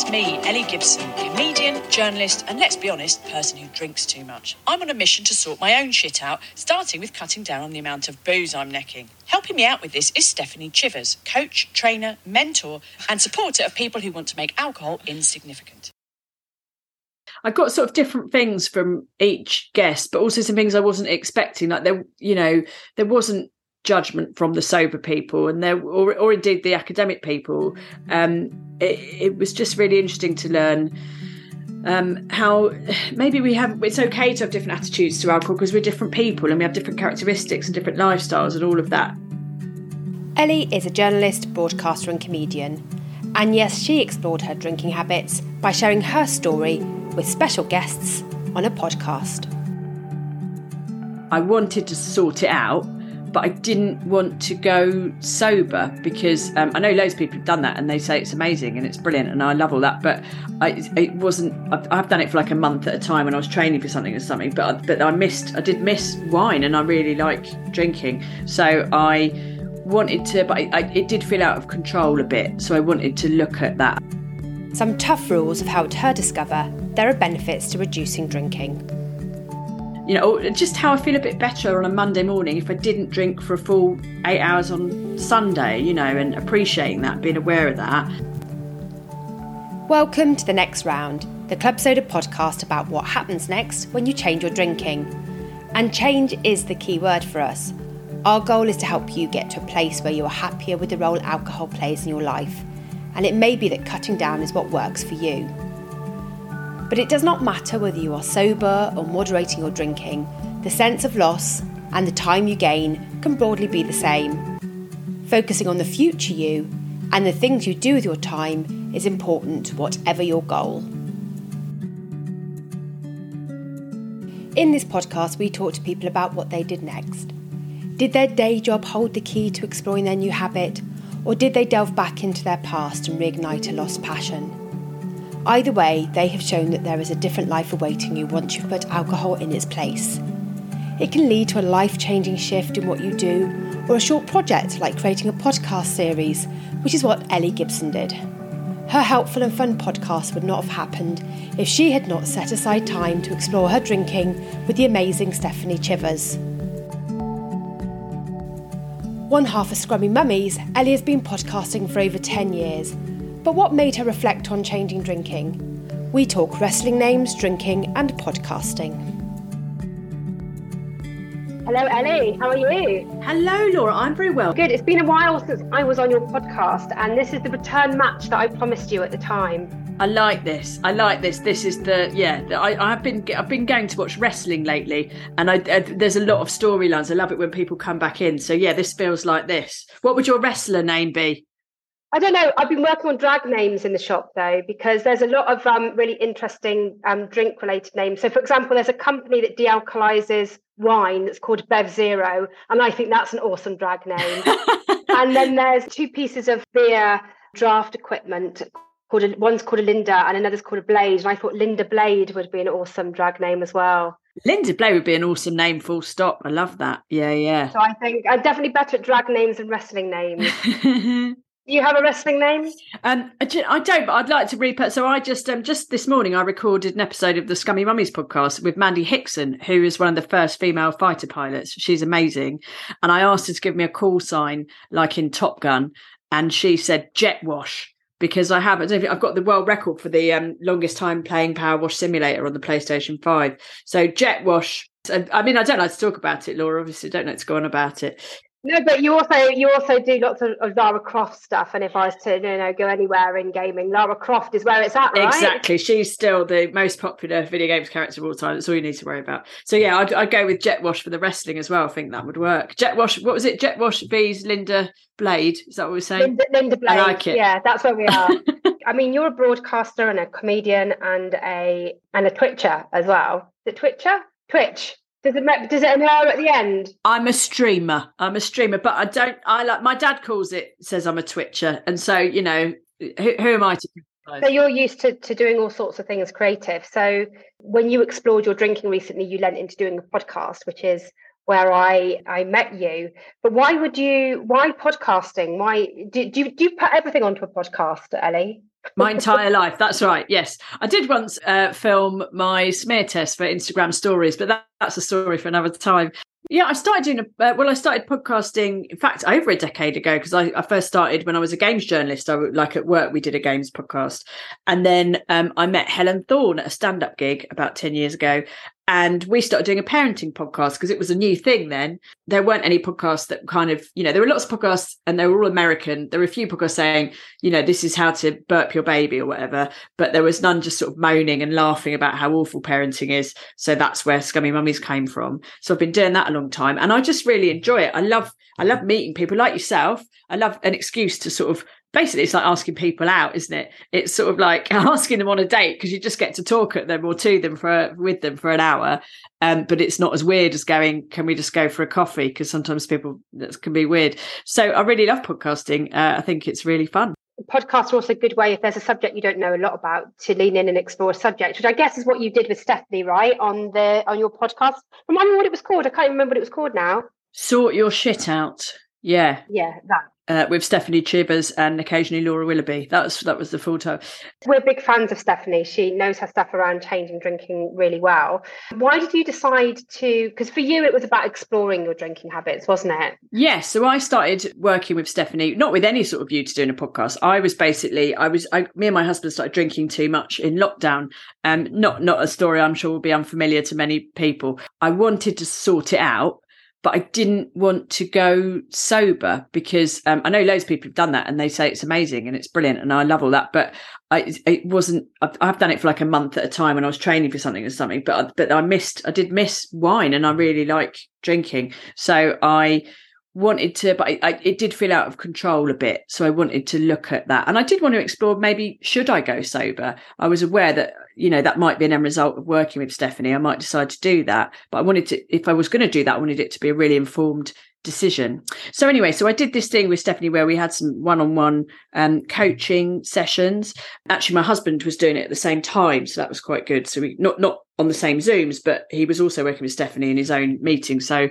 That's me, Ellie Gibson, comedian, journalist, and let's be honest, person who drinks too much. I'm on a mission to sort my own shit out, starting with cutting down on the amount of booze I'm necking. Helping me out with this is Stephanie Chivers, coach, trainer, mentor, and supporter of people who want to make alcohol insignificant. I got sort of different things from each guest, but also some things I wasn't expecting. Like there, you know, there wasn't judgment from the sober people and there or, or indeed the academic people um it, it was just really interesting to learn um, how maybe we have it's okay to have different attitudes to alcohol because we're different people and we have different characteristics and different lifestyles and all of that. Ellie is a journalist, broadcaster, and comedian. And yes, she explored her drinking habits by sharing her story with special guests on a podcast. I wanted to sort it out but I didn't want to go sober because um, I know loads of people have done that and they say it's amazing and it's brilliant and I love all that. But I, it wasn't. I've, I've, done it for like a month at a time when I was training for something or something. But but I missed. I did miss wine and I really like drinking. So I wanted to, but I, I, it did feel out of control a bit. So I wanted to look at that. Some tough rules have helped her discover there are benefits to reducing drinking you know, just how I feel a bit better on a Monday morning if I didn't drink for a full eight hours on Sunday, you know, and appreciating that, being aware of that. Welcome to the next round, the Club Soda podcast about what happens next when you change your drinking. And change is the key word for us. Our goal is to help you get to a place where you are happier with the role alcohol plays in your life. And it may be that cutting down is what works for you. But it does not matter whether you are sober or moderating your drinking, the sense of loss and the time you gain can broadly be the same. Focusing on the future you and the things you do with your time is important, whatever your goal. In this podcast, we talk to people about what they did next. Did their day job hold the key to exploring their new habit, or did they delve back into their past and reignite a lost passion? Either way, they have shown that there is a different life awaiting you once you've put alcohol in its place. It can lead to a life changing shift in what you do, or a short project like creating a podcast series, which is what Ellie Gibson did. Her helpful and fun podcast would not have happened if she had not set aside time to explore her drinking with the amazing Stephanie Chivers. One half of Scummy Mummies, Ellie has been podcasting for over 10 years but what made her reflect on changing drinking? We talk wrestling names, drinking, and podcasting. Hello, Ellie. How are you? Hello, Laura. I'm very well. Good. It's been a while since I was on your podcast, and this is the return match that I promised you at the time. I like this. I like this. This is the yeah. The, I, have been I've been going to watch wrestling lately, and I, I there's a lot of storylines. I love it when people come back in. So yeah, this feels like this. What would your wrestler name be? I don't know. I've been working on drag names in the shop though, because there's a lot of um, really interesting um, drink related names. So, for example, there's a company that dealcoholizes wine that's called Bev Zero, and I think that's an awesome drag name. and then there's two pieces of beer draft equipment called a, one's called a Linda and another's called a Blade. And I thought Linda Blade would be an awesome drag name as well. Linda Blade would be an awesome name, full stop. I love that. Yeah, yeah. So I think I'm definitely better at drag names than wrestling names. you have a wrestling name? Um, I don't, but I'd like to repeat. So I just, um, just this morning, I recorded an episode of the Scummy Mummies podcast with Mandy Hickson, who is one of the first female fighter pilots. She's amazing, and I asked her to give me a call sign like in Top Gun, and she said Jet Wash because I have. I I've got the world record for the um, longest time playing Power Wash Simulator on the PlayStation Five. So Jet Wash. I mean, I don't like to talk about it, Laura. Obviously, don't like to go on about it. No, but you also you also do lots of, of, Lara Croft stuff, and if I was to you know go anywhere in gaming, Lara Croft is where it's at, right? Exactly. She's still the most popular video games character of all time. That's all you need to worry about. So yeah, I'd, I'd go with Jet Wash for the wrestling as well. I think that would work. Jet Wash. What was it? Jet Wash vs Linda Blade. Is that what we're saying? Linda, Linda Blade. I like it. Yeah, that's where we are. I mean, you're a broadcaster and a comedian and a and a Twitcher as well. The Twitcher, Twitch. Does it does it an at the end? I'm a streamer. I'm a streamer, but I don't. I like my dad calls it says I'm a twitcher, and so you know who, who am I to? So you're used to, to doing all sorts of things creative. So when you explored your drinking recently, you lent into doing a podcast, which is where I I met you. But why would you? Why podcasting? Why do, do you do you put everything onto a podcast, Ellie? My entire life. That's right. Yes, I did once uh, film my smear test for Instagram stories, but that, that's a story for another time. Yeah, I started doing a uh, well. I started podcasting, in fact, over a decade ago because I, I, first started when I was a games journalist. I like at work we did a games podcast, and then um, I met Helen Thorne at a stand-up gig about ten years ago, and we started doing a parenting podcast because it was a new thing then. There weren't any podcasts that kind of, you know, there were lots of podcasts and they were all American. There were a few podcasts saying, you know, this is how to burp your baby or whatever, but there was none just sort of moaning and laughing about how awful parenting is. So that's where Scummy Mummies came from. So I've been doing that a long time and I just really enjoy it. I love I love meeting people like yourself. I love an excuse to sort of basically it's like asking people out isn't it? It's sort of like asking them on a date because you just get to talk at them or to them for with them for an hour um, but it's not as weird as going can we just go for a coffee? Because sometimes people that can be weird. So i really love podcasting. Uh, i think it's really fun. Podcasts are also a good way if there's a subject you don't know a lot about to lean in and explore a subject which i guess is what you did with stephanie right on the on your podcast? Remind me what it was called. I can't remember what it was called now. Sort your shit out. Yeah. Yeah that uh, with Stephanie Chivers and occasionally Laura Willoughby. That was that was the full time. We're big fans of Stephanie. She knows her stuff around changing drinking really well. Why did you decide to? Because for you, it was about exploring your drinking habits, wasn't it? Yes. So I started working with Stephanie, not with any sort of view to doing a podcast. I was basically, I was, I, me and my husband started drinking too much in lockdown. Um, not not a story I'm sure will be unfamiliar to many people. I wanted to sort it out but I didn't want to go sober because um, I know loads of people have done that and they say it's amazing and it's brilliant and I love all that. But I, it wasn't. I've, I've done it for like a month at a time when I was training for something or something. But but I missed. I did miss wine and I really like drinking. So I wanted to, but I, I, it did feel out of control a bit. So I wanted to look at that, and I did want to explore maybe should I go sober. I was aware that you know that might be an end result of working with Stephanie. I might decide to do that, but I wanted to. If I was going to do that, I wanted it to be a really informed decision. So anyway, so I did this thing with Stephanie where we had some one-on-one um, coaching sessions. Actually, my husband was doing it at the same time, so that was quite good. So we not not on the same Zooms, but he was also working with Stephanie in his own meeting. So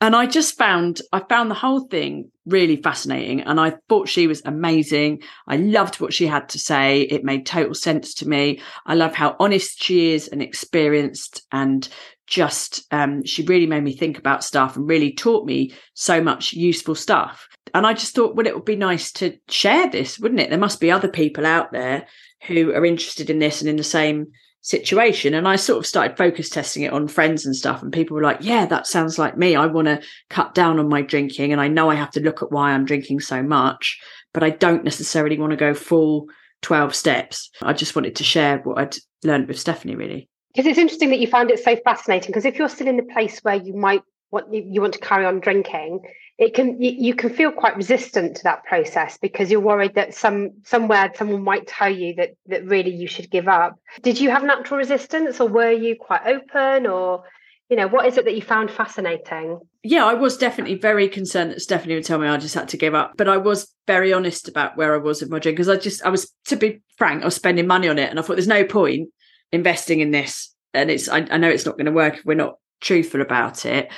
and I just found I found the whole thing really fascinating and I thought she was amazing. I loved what she had to say. It made total sense to me. I love how honest she is and experienced and just um, she really made me think about stuff and really taught me so much useful stuff. And I just thought, well, it would be nice to share this, wouldn't it? There must be other people out there who are interested in this and in the same situation. And I sort of started focus testing it on friends and stuff. And people were like, yeah, that sounds like me. I want to cut down on my drinking. And I know I have to look at why I'm drinking so much, but I don't necessarily want to go full 12 steps. I just wanted to share what I'd learned with Stephanie, really. Because it's interesting that you found it so fascinating. Because if you're still in the place where you might want you want to carry on drinking, it can you can feel quite resistant to that process because you're worried that some somewhere someone might tell you that that really you should give up. Did you have natural resistance or were you quite open or you know what is it that you found fascinating? Yeah i was definitely very concerned that stephanie would tell me i just had to give up but i was very honest about where i was with my drink because i just i was to be frank i was spending money on it and i thought there's no point investing in this and it's i, I know it's not going to work if we're not truthful about it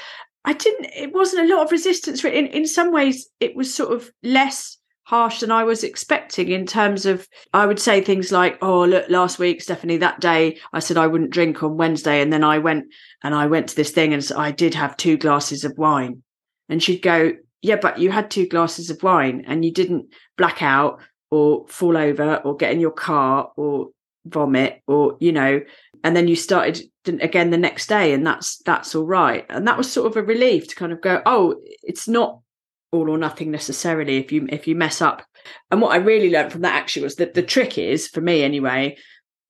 I didn't. It wasn't a lot of resistance. In in some ways, it was sort of less harsh than I was expecting. In terms of, I would say things like, "Oh, look, last week, Stephanie, that day, I said I wouldn't drink on Wednesday, and then I went and I went to this thing, and I did have two glasses of wine." And she'd go, "Yeah, but you had two glasses of wine, and you didn't black out or fall over or get in your car or vomit or you know and then you started again the next day and that's that's all right and that was sort of a relief to kind of go oh it's not all or nothing necessarily if you if you mess up and what i really learned from that actually was that the trick is for me anyway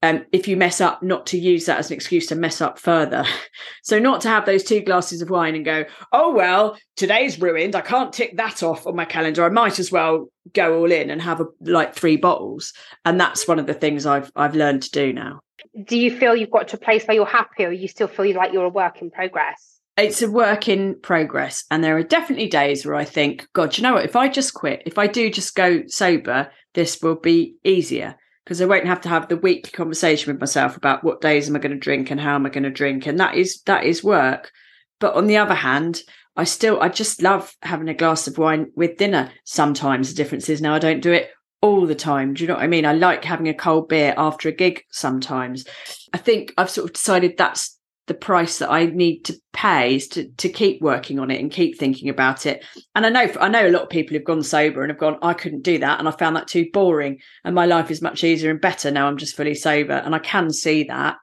um, if you mess up, not to use that as an excuse to mess up further. so not to have those two glasses of wine and go, oh well, today's ruined. I can't tick that off on my calendar. I might as well go all in and have a, like three bottles. And that's one of the things I've I've learned to do now. Do you feel you've got to a place where you're happy, or you still feel like you're a work in progress? It's a work in progress, and there are definitely days where I think, God, you know what? If I just quit, if I do just go sober, this will be easier because I won't have to have the weekly conversation with myself about what days am I going to drink and how am I going to drink, and that is that is work. But on the other hand, I still I just love having a glass of wine with dinner. Sometimes the difference is now I don't do it all the time. Do you know what I mean? I like having a cold beer after a gig sometimes. I think I've sort of decided that's the price that I need to pay is to to keep working on it and keep thinking about it. And I know I know a lot of people have gone sober and have gone, I couldn't do that, and I found that too boring, and my life is much easier and better now. I'm just fully sober, and I can see that.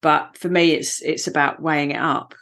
But for me, it's it's about weighing it up.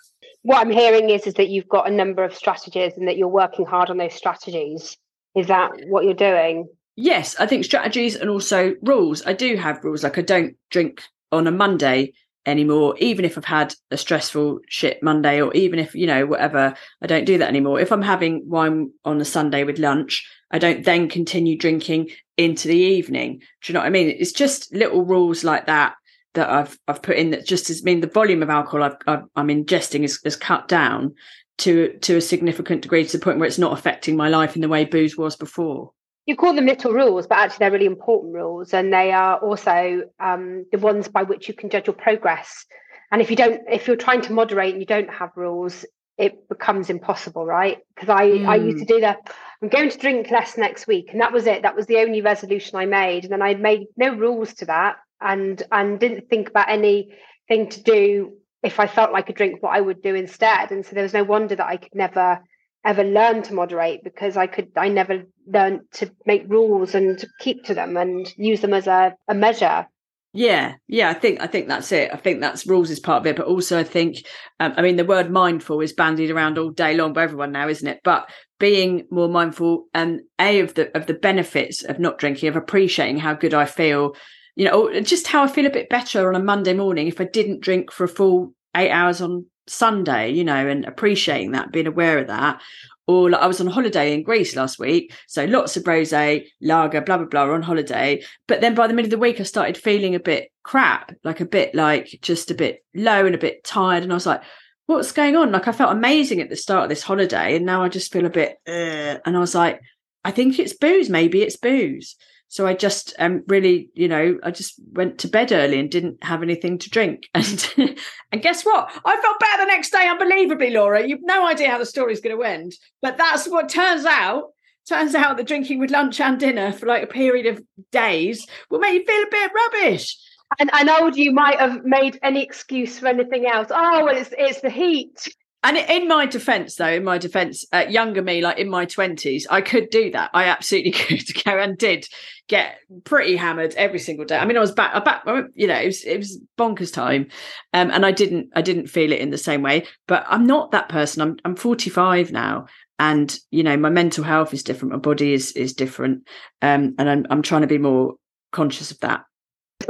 What I'm hearing is is that you've got a number of strategies and that you're working hard on those strategies. Is that what you're doing? Yes, I think strategies and also rules. I do have rules. Like I don't drink on a Monday anymore even if i've had a stressful shit monday or even if you know whatever i don't do that anymore if i'm having wine on a sunday with lunch i don't then continue drinking into the evening do you know what i mean it's just little rules like that that i've i've put in that just as I mean the volume of alcohol i am ingesting is, is cut down to to a significant degree to the point where it's not affecting my life in the way booze was before you call them little rules, but actually they're really important rules, and they are also um, the ones by which you can judge your progress. And if you don't, if you're trying to moderate and you don't have rules, it becomes impossible, right? Because I mm. I used to do that. I'm going to drink less next week, and that was it. That was the only resolution I made, and then I made no rules to that, and and didn't think about anything to do if I felt like a drink, what I would do instead. And so there was no wonder that I could never ever learn to moderate because I could I never learned to make rules and keep to them and use them as a, a measure. Yeah, yeah, I think I think that's it. I think that's rules is part of it, but also I think, um, I mean, the word mindful is bandied around all day long by everyone now, isn't it? But being more mindful and a of the of the benefits of not drinking, of appreciating how good I feel, you know, just how I feel a bit better on a Monday morning if I didn't drink for a full eight hours on Sunday, you know, and appreciating that, being aware of that. Or like I was on holiday in Greece last week, so lots of rosé, lager, blah blah blah on holiday. But then by the middle of the week, I started feeling a bit crap, like a bit like just a bit low and a bit tired, and I was like, "What's going on?" Like I felt amazing at the start of this holiday, and now I just feel a bit. Uh, and I was like, "I think it's booze. Maybe it's booze." So I just um really, you know, I just went to bed early and didn't have anything to drink. And and guess what? I felt better the next day, unbelievably, Laura. You've no idea how the story's going to end. But that's what turns out. Turns out that drinking with lunch and dinner for like a period of days will make you feel a bit rubbish. And I know you might have made any excuse for anything else. Oh, well, it's it's the heat. And in my defense, though, in my defense, uh, younger me, like in my 20s, I could do that. I absolutely could go and did get pretty hammered every single day. I mean, I was back, I back, you know, it was, it was bonkers time. Um, and I didn't, I didn't feel it in the same way, but I'm not that person. I'm, I'm 45 now and, you know, my mental health is different. My body is, is different. Um, and I'm, I'm trying to be more conscious of that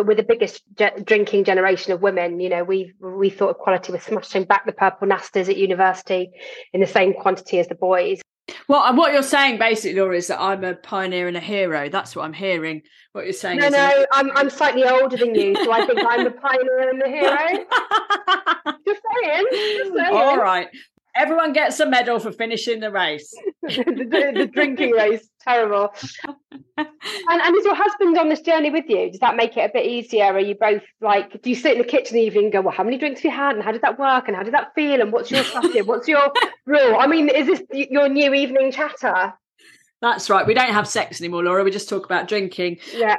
we're the biggest ge- drinking generation of women. You know, we we thought equality was smashing back the purple nasties at university in the same quantity as the boys. Well, and what you're saying basically, Laura, is that I'm a pioneer and a hero. That's what I'm hearing. What you're saying? No, no, I'm I'm slightly older than you, so I think I'm the pioneer and the hero. just saying. Just saying. All right. Everyone gets a medal for finishing the race. the, the, the, drinking race, terrible. And, and is your husband on this journey with you? Does that make it a bit easier? Are you both like, do you sit in the kitchen evening and go, oh, well, how many drinks have you had? And how did that work? And how did that feel? And what's your strategy? what's your rule? I mean, is this your new evening chatter? That's right. We don't have sex anymore, Laura. We just talk about drinking. Yeah.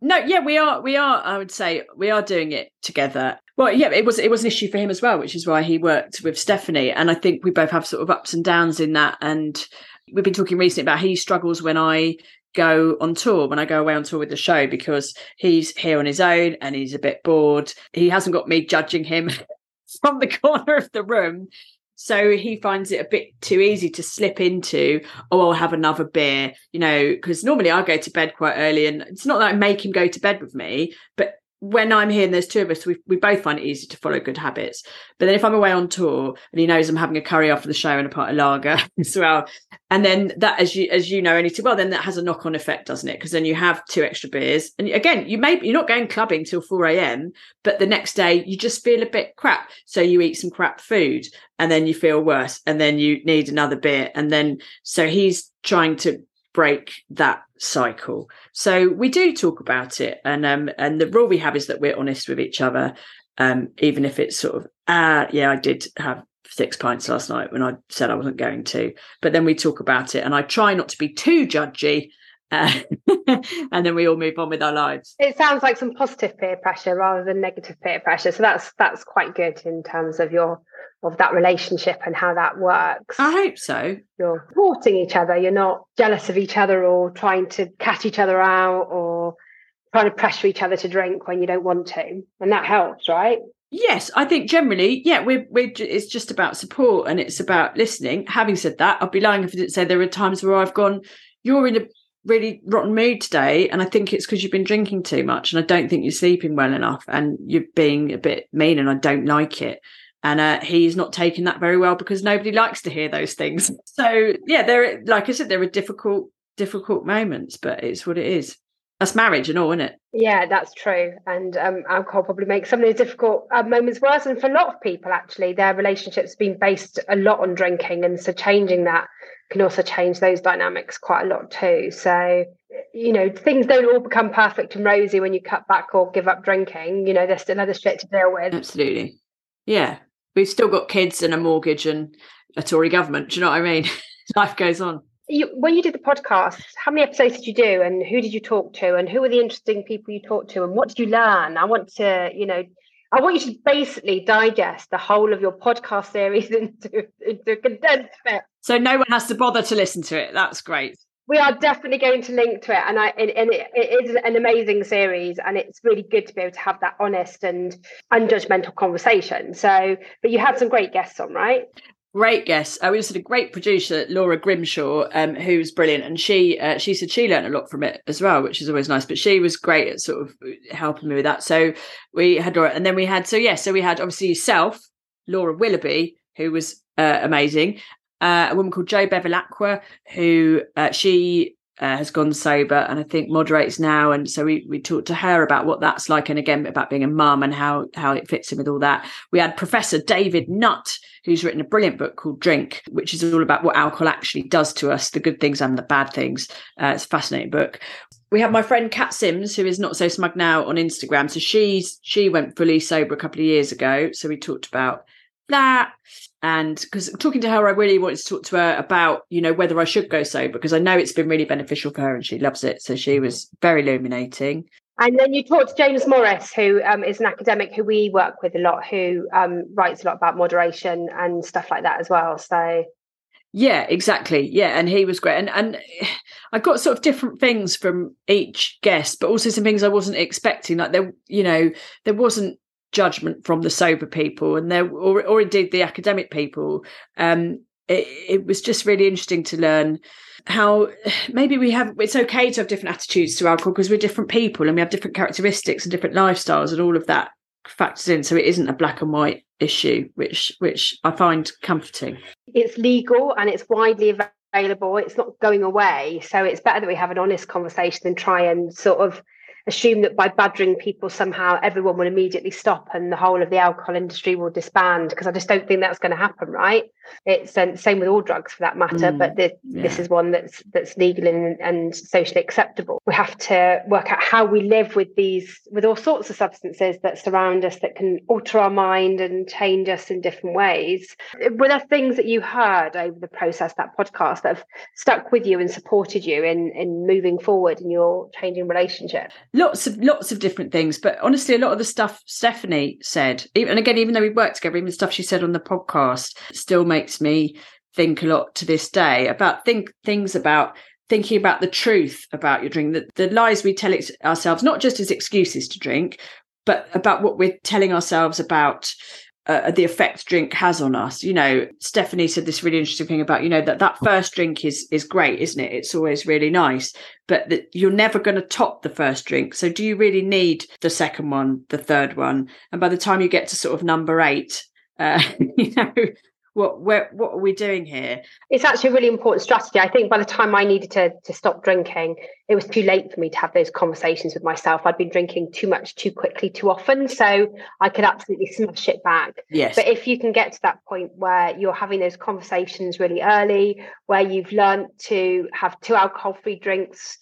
no, yeah, we are. We are. I would say we are doing it together. Well, yeah, it was it was an issue for him as well, which is why he worked with Stephanie. And I think we both have sort of ups and downs in that. And we've been talking recently about he struggles when I go on tour, when I go away on tour with the show, because he's here on his own and he's a bit bored. He hasn't got me judging him from the corner of the room. So he finds it a bit too easy to slip into, oh, I'll have another beer, you know, because normally I go to bed quite early and it's not that I make him go to bed with me, but when I'm here and there's two of us, we, we both find it easy to follow good habits. But then if I'm away on tour and he knows I'm having a curry after the show and a part of lager as well, and then that, as you as you know only too well, then that has a knock on effect, doesn't it? Because then you have two extra beers, and again, you may you're not going clubbing till four a.m., but the next day you just feel a bit crap, so you eat some crap food, and then you feel worse, and then you need another beer, and then so he's trying to break that cycle. So we do talk about it, and um, and the rule we have is that we're honest with each other, um, even if it's sort of ah, uh, yeah, I did have six pints last night when I said I wasn't going to, but then we talk about it, and I try not to be too judgy. Uh, and then we all move on with our lives. It sounds like some positive peer pressure rather than negative peer pressure. So that's that's quite good in terms of your of that relationship and how that works. I hope so. You're supporting each other. You're not jealous of each other or trying to catch each other out or trying to pressure each other to drink when you don't want to. And that helps, right? Yes, I think generally, yeah, we're, we're it's just about support and it's about listening. Having said that, I'd be lying if I didn't say there are times where I've gone, you're in a really rotten mood today, and I think it's because you've been drinking too much, and I don't think you're sleeping well enough, and you're being a bit mean, and I don't like it. And uh, he's not taking that very well because nobody likes to hear those things. So yeah, there, like I said, there are difficult, difficult moments, but it's what it is that's marriage and all, isn't it? Yeah, that's true. And um, alcohol probably makes some of those difficult uh, moments worse. And for a lot of people, actually, their relationships have been based a lot on drinking, and so changing that can also change those dynamics quite a lot too. So, you know, things don't all become perfect and rosy when you cut back or give up drinking. You know, there's still other shit to deal with. Absolutely. Yeah, we've still got kids and a mortgage and a Tory government. Do you know what I mean? Life goes on you, when you did the podcast, how many episodes did you do, and who did you talk to, and who were the interesting people you talked to, and what did you learn? I want to, you know, I want you to basically digest the whole of your podcast series into, into a condensed bit. So no one has to bother to listen to it. That's great. We are definitely going to link to it, and I and, and it, it is an amazing series, and it's really good to be able to have that honest and unjudgmental conversation. So, but you had some great guests on, right? Great guest. Uh, we just had a great producer, Laura Grimshaw, um, who's brilliant, and she uh, she said she learned a lot from it as well, which is always nice. But she was great at sort of helping me with that. So we had Laura, and then we had so yeah, so we had obviously yourself, Laura Willoughby, who was uh, amazing. Uh, a woman called Jo Bevilacqua, who uh, she uh, has gone sober and I think moderates now. And so we we talked to her about what that's like, and again about being a mum and how how it fits in with all that. We had Professor David Nutt, who's written a brilliant book called Drink, which is all about what alcohol actually does to us, the good things and the bad things. Uh, it's a fascinating book. We have my friend Kat Sims, who is not so smug now on Instagram. So she's she went fully sober a couple of years ago. So we talked about that and because talking to her i really wanted to talk to her about you know whether i should go sober because i know it's been really beneficial for her and she loves it so she was very illuminating and then you talked to james morris who um, is an academic who we work with a lot who um, writes a lot about moderation and stuff like that as well. So yeah exactly. Yeah and he was great. And and i got sort of different things from each guest but also some things i wasn't expecting. Like there you know there wasn't judgment from the sober people and there or, or indeed the academic people. Um it, it, was just really interesting to learn how maybe we have it's okay to have different attitudes to alcohol because we're different people and we have different characteristics and different lifestyles and all of that factors in. So it isn't a black and white issue which which i find comforting. It's legal and it's widely available. It's not going away. So it's better that we have an honest conversation and try and sort of assume that by badgering people somehow everyone will immediately stop and the whole of the alcohol industry will disband because I just don't think that's going to happen, right? It's um, same with all drugs for that matter, mm, but this, yeah. this is one that's that's legal and, and socially acceptable. We have to work out how we live with these with all sorts of substances that surround us that can alter our mind and change us in different ways. Were there things that you heard over the process that podcast that have stuck with you and supported you in in moving forward in your changing relationship? Lots of lots of different things but honestly a lot of the stuff stephanie said and again even though we worked together even the stuff she said on the podcast still makes me think a lot to this day about think things about thinking about the truth about your drink the, the lies we tell it ourselves not just as excuses to drink but about what we're telling ourselves about uh, the effect drink has on us. You know, Stephanie said this really interesting thing about you know that that first drink is is great, isn't it? It's always really nice, but that you're never going to top the first drink. So do you really need the second one, the third one, and by the time you get to sort of number eight, uh, you know, what where, what are we doing here? It's actually a really important strategy. I think by the time i needed to to stop drinking it was too late for me to have those conversations with myself. I'd been drinking too much too quickly too often so i could absolutely smash it back. Yes. But if you can get to that point where you're having those conversations really early where you've learned to have two alcohol free drinks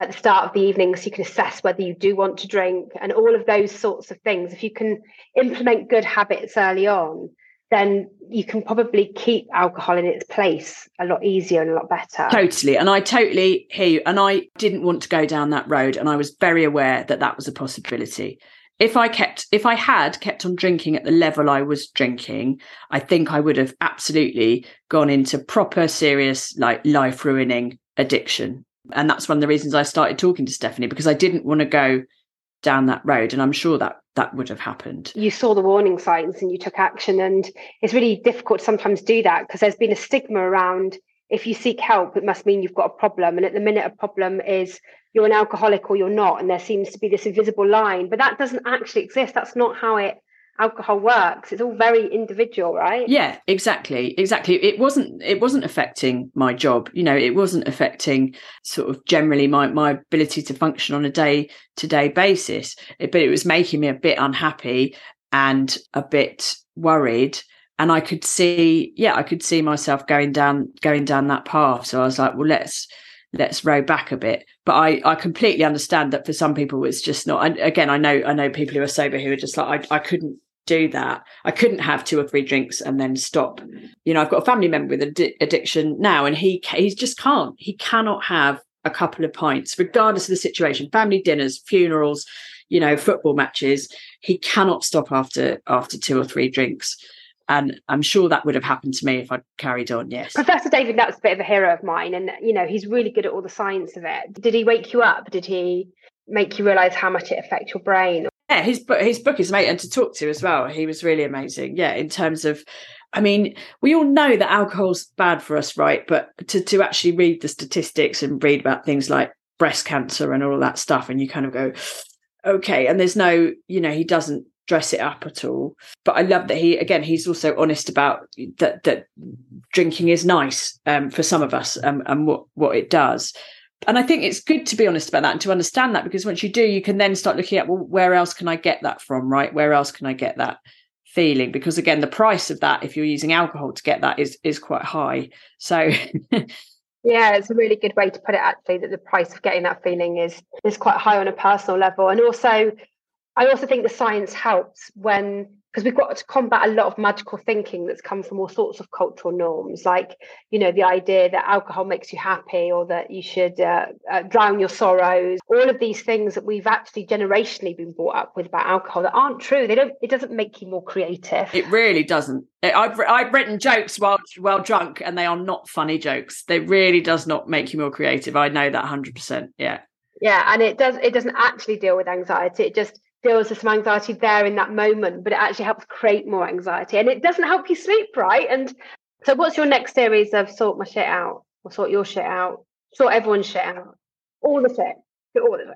at the start of the evening so you can assess whether you do want to drink and all of those sorts of things if you can implement good habits early on then you can probably keep alcohol in its place a lot easier and a lot better. Totally. And I totally hear you. And I didn't want to go down that road. And I was very aware that that was a possibility. If I kept, if I had kept on drinking at the level I was drinking, I think I would have absolutely gone into proper, serious, like life ruining addiction. And that's one of the reasons I started talking to Stephanie because I didn't want to go down that road. And I'm sure that that would have happened. You saw the warning signs and you took action. And it's really difficult to sometimes do that because there's been a stigma around if you seek help, it must mean you've got a problem. And at the minute, a problem is you're an alcoholic or you're not. And there seems to be this invisible line, but that doesn't actually exist. That's not how it alcohol works. It's all very individual right? Yeah exactly exactly. It wasn't it wasn't affecting my job you know it wasn't affecting sort of generally my my ability to function on a day to day basis it, but it was making me a bit unhappy and a bit worried and i could see yeah i could see myself going down going down that path. So i was like well let's let's row back a bit. But i i completely understand that for some people it's just not and again i know i know people who are sober who are just like i, I couldn't do that. I couldn't have two or three drinks and then stop. You know, I've got a family member with ad- addiction now, and he he just can't. He cannot have a couple of pints, regardless of the situation. Family dinners, funerals, you know, football matches. He cannot stop after after two or three drinks. And I'm sure that would have happened to me if I'd carried on. Yes. Professor David Nutt's a bit of a hero of mine. And, you know, he's really good at all the science of it. Did he wake you up? Did he make you realize how much it affects your brain? Yeah, his book his book is amazing and to talk to as well. He was really amazing. Yeah, in terms of I mean, we all know that alcohol's bad for us, right? But to to actually read the statistics and read about things like breast cancer and all that stuff, and you kind of go, okay. And there's no, you know, he doesn't dress it up at all. But I love that he again he's also honest about that that drinking is nice um, for some of us um, and what what it does and I think it's good to be honest about that and to understand that because once you do, you can then start looking at well, where else can I get that from, right? Where else can I get that feeling? Because again, the price of that, if you're using alcohol to get that, is is quite high. So yeah, it's a really good way to put it. Actually, that the price of getting that feeling is is quite high on a personal level, and also, I also think the science helps when because we've got to combat a lot of magical thinking that's come from all sorts of cultural norms, like you know the idea that alcohol makes you happy or that you should uh, uh, drown your sorrows. All of these things that we've actually generationally been brought up with about alcohol that aren't true. They don't. It doesn't make you more creative. It really doesn't. I've I've written jokes while while drunk, and they are not funny jokes. They really does not make you more creative. I know that hundred percent. Yeah. Yeah, and it does. It doesn't actually deal with anxiety. It just feels there's some anxiety there in that moment, but it actually helps create more anxiety. And it doesn't help you sleep, right? And so what's your next series of sort my shit out or sort your shit out? Sort everyone's shit out. All the shit. All of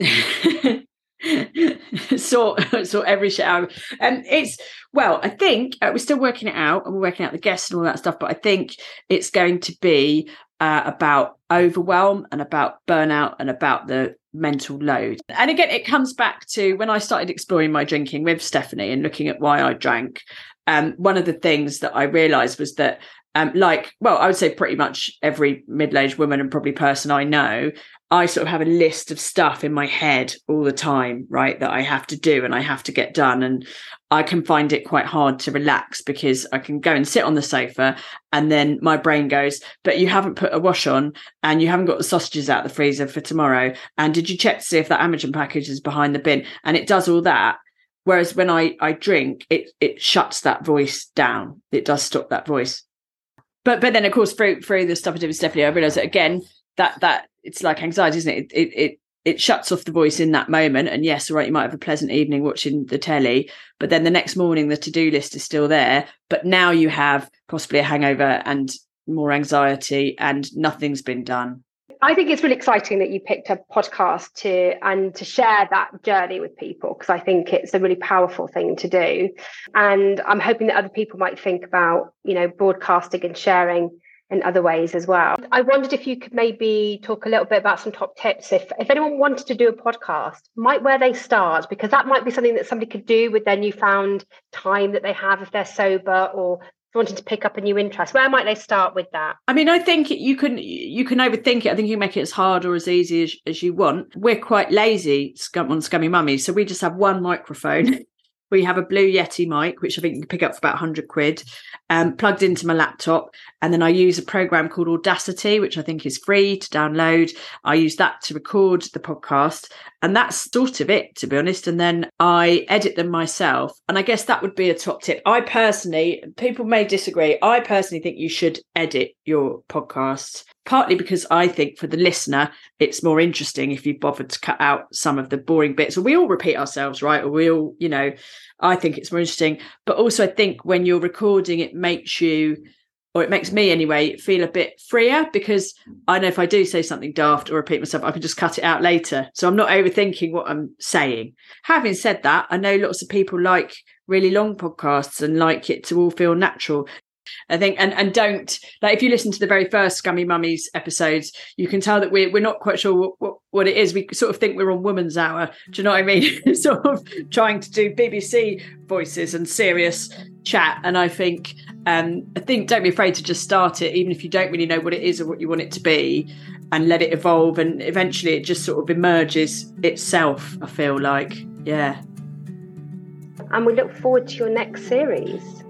it. sort sort every shit out and it's well i think uh, we're still working it out and we're working out the guests and all that stuff but i think it's going to be uh, about overwhelm and about burnout and about the mental load. And again, it comes back to when I started exploring my drinking with Stephanie and looking at why I drank. Um, one of the things that I realized was that, um, like, well, I would say pretty much every middle aged woman and probably person I know, I sort of have a list of stuff in my head all the time, right, that I have to do and I have to get done. And I can find it quite hard to relax because I can go and sit on the sofa and then my brain goes, but you haven't put a wash on and you haven't got the sausages out the freezer for tomorrow. And did you check to see if that Amazon package is behind the bin? And it does all that. Whereas when I, I drink, it it shuts that voice down. It does stop that voice. But but then of course through through the stuff I did with Stephanie, I realised that again, that that it's like anxiety, isn't it? It, it? it it shuts off the voice in that moment. And yes, right, you might have a pleasant evening watching the telly, but then the next morning the to-do list is still there. But now you have possibly a hangover and more anxiety and nothing's been done. I think it's really exciting that you picked a podcast to and to share that journey with people because I think it's a really powerful thing to do. And I'm hoping that other people might think about, you know, broadcasting and sharing in other ways as well. I wondered if you could maybe talk a little bit about some top tips. If if anyone wanted to do a podcast, might where they start? Because that might be something that somebody could do with their newfound time that they have if they're sober or wanting to pick up a new interest. Where might they start with that? I mean i think you can you can overthink it. I think you make it as hard or as easy as, as you want. We're quite lazy on scummy mummy so we just have one microphone we have a Blue Yeti mic, which I think you can pick up for about 100 quid, um, plugged into my laptop. And then I use a program called Audacity, which I think is free to download. I use that to record the podcast. And that's sort of it, to be honest. And then I edit them myself. And I guess that would be a top tip. I personally, people may disagree. I personally think you should edit your podcast, partly because I think for the listener, it's more interesting if you bothered to cut out some of the boring bits. We all repeat ourselves, right? Or we all, you know, I think it's more interesting. But also, I think when you're recording, it makes you or it makes me anyway feel a bit freer because I know if I do say something daft or repeat myself, I can just cut it out later. So I'm not overthinking what I'm saying. Having said that, I know lots of people like really long podcasts and like it to all feel natural. I think, and and don't like if you listen to the very first Scummy Mummies episodes, you can tell that we're we're not quite sure what, what, what it is. We sort of think we're on Woman's Hour. Do you know what I mean? sort of trying to do BBC voices and serious chat. And I think, um, I think don't be afraid to just start it, even if you don't really know what it is or what you want it to be, and let it evolve. And eventually, it just sort of emerges itself. I feel like, yeah. And we look forward to your next series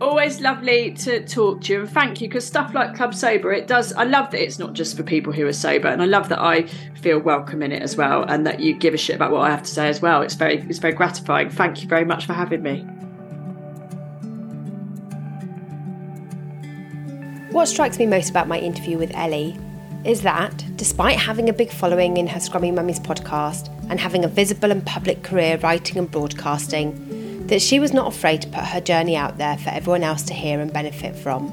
always lovely to talk to you and thank you because stuff like club soda it does i love that it's not just for people who are sober and i love that i feel welcome in it as well and that you give a shit about what i have to say as well. It's very it's very gratifying. Thank you very much for having me. What strikes me most about my interview with ellie is that despite having a big following in her scummy mummies podcast and having a visible and public career writing and broadcasting that she was not afraid to put her journey out there for everyone else to hear and benefit from.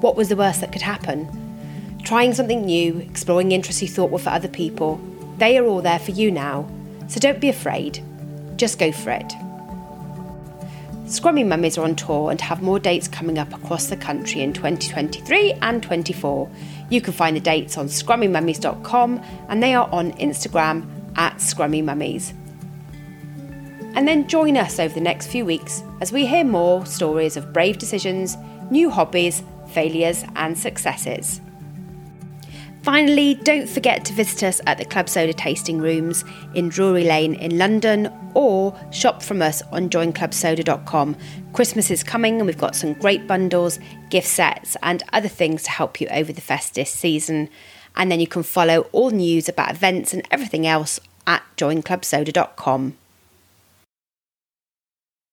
What was the worst that could happen? Trying something new, exploring interests you thought were for other people, they are all there for you now. So don't be afraid. Just go for it. Scummy Mummies are on tour and have more dates coming up across the country in 2023 and 24. You can find the dates on scummymummies.com and they are on Instagram at scummymummies and then join us over the next few weeks as we hear more stories of brave decisions, new hobbies, failures, and successes. Finally, don't forget to visit us at the Club Soda tasting rooms in Drury Lane in London or shop from us on joinclubsoda.com. Christmas is coming and we've got some great bundles, gift sets, and other things to help you over the festive season. And then you can follow all news about events and everything else at joinclubsoda.com.